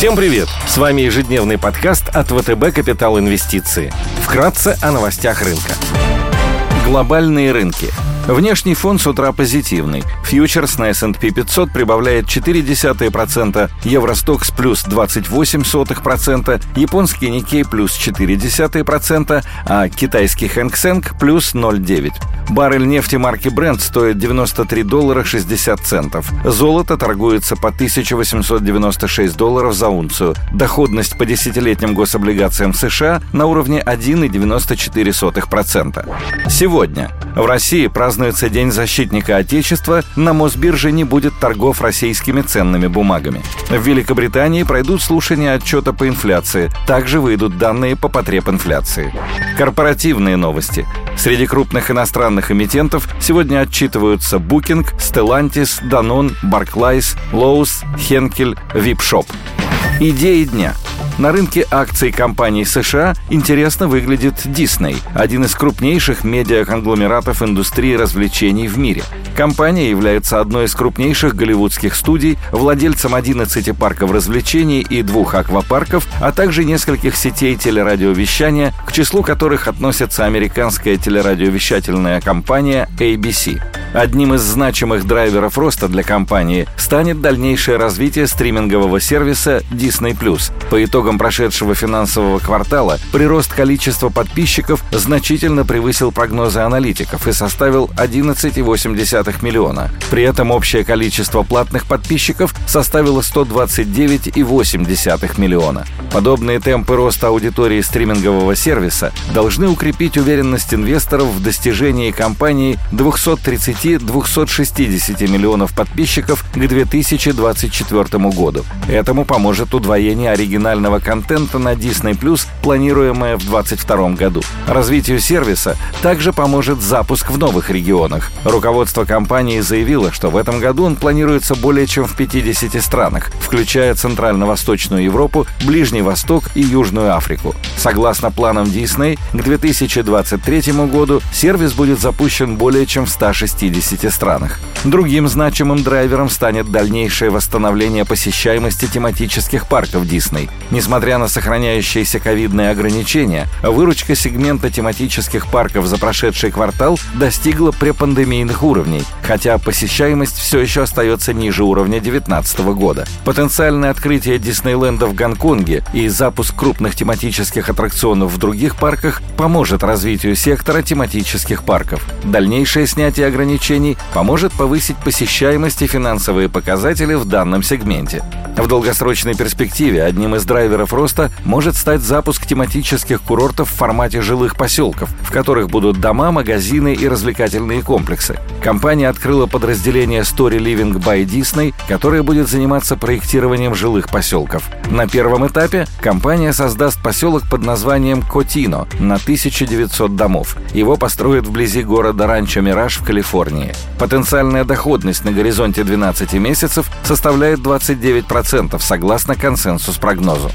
Всем привет! С вами ежедневный подкаст от ВТБ «Капитал Инвестиции». Вкратце о новостях рынка. Глобальные рынки – Внешний фон с утра позитивный. Фьючерс на S&P 500 прибавляет 0,4%, Евростокс плюс 28%, японский Никей плюс 0,4%, а китайский Хэнк Сэнк плюс 0,9%. Баррель нефти марки Brent стоит 93 доллара 60 центов. Золото торгуется по 1896 долларов за унцию. Доходность по десятилетним гособлигациям США на уровне 1,94%. Сегодня в России празднуется День защитника Отечества, на Мосбирже не будет торгов российскими ценными бумагами. В Великобритании пройдут слушания отчета по инфляции. Также выйдут данные по потреб инфляции. Корпоративные новости. Среди крупных иностранных эмитентов сегодня отчитываются Booking, Stellantis, Danone, Barclays, Lowe's, Henkel, Vipshop. Идеи дня – на рынке акций компаний США интересно выглядит Disney, один из крупнейших медиаконгломератов индустрии развлечений в мире. Компания является одной из крупнейших голливудских студий, владельцем 11 парков развлечений и двух аквапарков, а также нескольких сетей телерадиовещания, к числу которых относится американская телерадиовещательная компания ABC. Одним из значимых драйверов роста для компании станет дальнейшее развитие стримингового сервиса Disney+. По итогам прошедшего финансового квартала прирост количества подписчиков значительно превысил прогнозы аналитиков и составил 11,8 миллиона. При этом общее количество платных подписчиков составило 129,8 миллиона. Подобные темпы роста аудитории стримингового сервиса должны укрепить уверенность инвесторов в достижении компании 230 260 миллионов подписчиков к 2024 году. Этому поможет удвоение оригинального контента на Disney+, планируемое в 2022 году. Развитию сервиса также поможет запуск в новых регионах. Руководство компании заявило, что в этом году он планируется более чем в 50 странах, включая Центрально-Восточную Европу, Ближний Восток и Южную Африку. Согласно планам Disney, к 2023 году сервис будет запущен более чем в 160 50 странах. Другим значимым драйвером станет дальнейшее восстановление посещаемости тематических парков Дисней. Несмотря на сохраняющиеся ковидные ограничения, выручка сегмента тематических парков за прошедший квартал достигла препандемийных уровней, хотя посещаемость все еще остается ниже уровня 2019 года. Потенциальное открытие Диснейленда в Гонконге и запуск крупных тематических аттракционов в других парках поможет развитию сектора тематических парков. Дальнейшее снятие ограничений поможет повысить посещаемость и финансовые показатели в данном сегменте. В долгосрочной перспективе одним из драйверов роста может стать запуск тематических курортов в формате жилых поселков, в которых будут дома, магазины и развлекательные комплексы. Компания открыла подразделение Story Living by Disney, которое будет заниматься проектированием жилых поселков. На первом этапе компания создаст поселок под названием Котино на 1900 домов. Его построят вблизи города Ранчо Мираж в Калифорнии. Потенциальная доходность на горизонте 12 месяцев составляет 29%, согласно консенсус-прогнозу.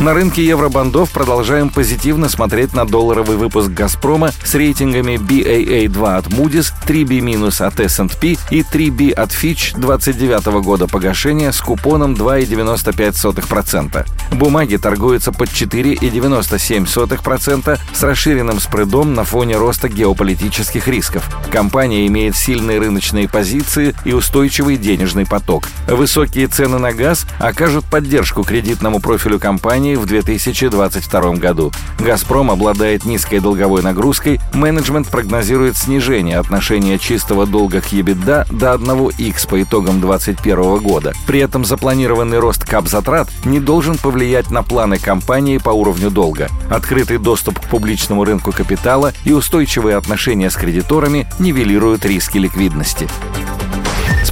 На рынке евробандов продолжаем позитивно смотреть на долларовый выпуск «Газпрома» с рейтингами BAA2 от Moody's, 3B- от S&P и 3B от Fitch 29 года погашения с купоном 2,95%. Бумаги торгуются под 4,97% с расширенным спредом на фоне роста геополитических рисков. Компания имеет сильные рыночные позиции и устойчивый денежный поток. Высокие цены на газ окажут поддержку кредитному профилю компании компании в 2022 году. «Газпром» обладает низкой долговой нагрузкой, менеджмент прогнозирует снижение отношения чистого долга к EBITDA до 1х по итогам 2021 года. При этом запланированный рост кап-затрат не должен повлиять на планы компании по уровню долга. Открытый доступ к публичному рынку капитала и устойчивые отношения с кредиторами нивелируют риски ликвидности.